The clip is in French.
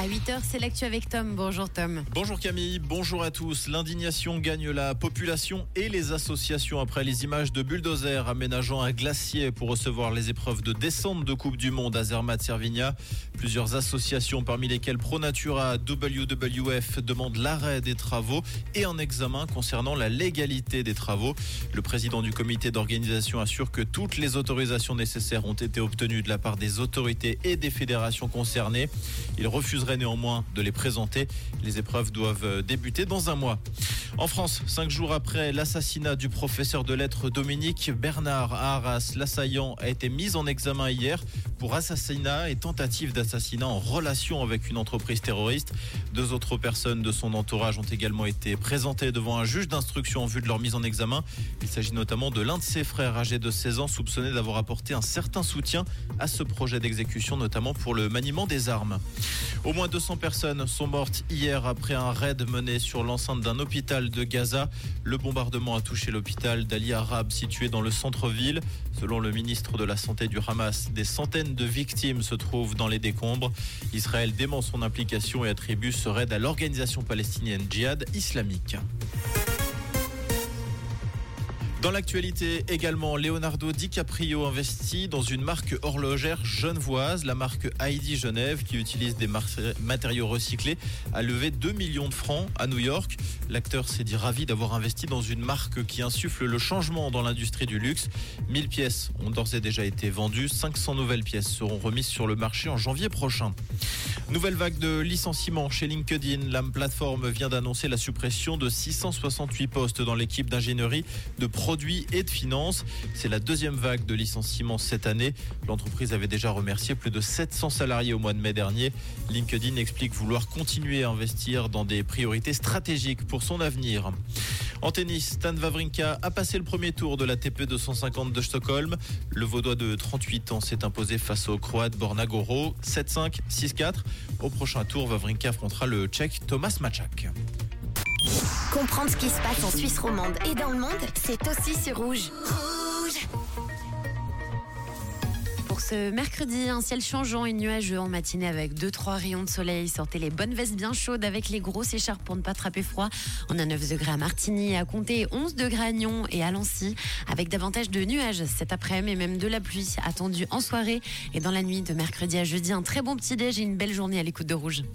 À 8h, c'est l'actu avec Tom. Bonjour Tom. Bonjour Camille, bonjour à tous. L'indignation gagne la population et les associations après les images de bulldozers aménageant un glacier pour recevoir les épreuves de descente de Coupe du Monde à Zermatt-Servigna. Plusieurs associations, parmi lesquelles ProNatura, WWF, demandent l'arrêt des travaux et un examen concernant la légalité des travaux. Le président du comité d'organisation assure que toutes les autorisations nécessaires ont été obtenues de la part des autorités et des fédérations concernées. Il refuserait néanmoins de les présenter. Les épreuves doivent débuter dans un mois. En France, cinq jours après l'assassinat du professeur de lettres Dominique Bernard Arras, l'assaillant a été mis en examen hier pour assassinat et tentative d'assassinat en relation avec une entreprise terroriste. Deux autres personnes de son entourage ont également été présentées devant un juge d'instruction en vue de leur mise en examen. Il s'agit notamment de l'un de ses frères âgé de 16 ans soupçonné d'avoir apporté un certain soutien à ce projet d'exécution, notamment pour le maniement des armes. Au moins 200 personnes sont mortes hier après un raid mené sur l'enceinte d'un hôpital de Gaza. Le bombardement a touché l'hôpital d'Ali Arab situé dans le centre-ville. Selon le ministre de la Santé du Hamas, des centaines de victimes se trouvent dans les décombres. Israël dément son implication et attribue ce raid à l'organisation palestinienne djihad islamique. Dans l'actualité également, Leonardo DiCaprio investit dans une marque horlogère genevoise, la marque Heidi Genève, qui utilise des matériaux recyclés, a levé 2 millions de francs à New York. L'acteur s'est dit ravi d'avoir investi dans une marque qui insuffle le changement dans l'industrie du luxe. 1000 pièces ont d'ores et déjà été vendues, 500 nouvelles pièces seront remises sur le marché en janvier prochain. Nouvelle vague de licenciements chez LinkedIn. La plateforme vient d'annoncer la suppression de 668 postes dans l'équipe d'ingénierie, de produits et de finances. C'est la deuxième vague de licenciements cette année. L'entreprise avait déjà remercié plus de 700 salariés au mois de mai dernier. LinkedIn explique vouloir continuer à investir dans des priorités stratégiques pour son avenir. En tennis, Stan Wawrinka a passé le premier tour de la TP 250 de Stockholm. Le Vaudois de 38 ans s'est imposé face au Croate Bornagoro 7-5, 6-4. Au prochain tour, Wawrinka affrontera le Tchèque Thomas Machak. Comprendre ce qui se passe en Suisse romande et dans le monde, c'est aussi sur Rouge. Rouge Ce mercredi, un ciel changeant et nuageux en matinée avec 2-3 rayons de soleil. Sortez les bonnes vestes bien chaudes avec les grosses écharpes pour ne pas attraper froid. On a 9 degrés à Martigny, à compter 11 degrés à Nyon et à Lancy, avec davantage de nuages cet après-midi et même de la pluie attendue en soirée et dans la nuit de mercredi à jeudi. Un très bon petit déj et une belle journée à l'écoute de Rouge.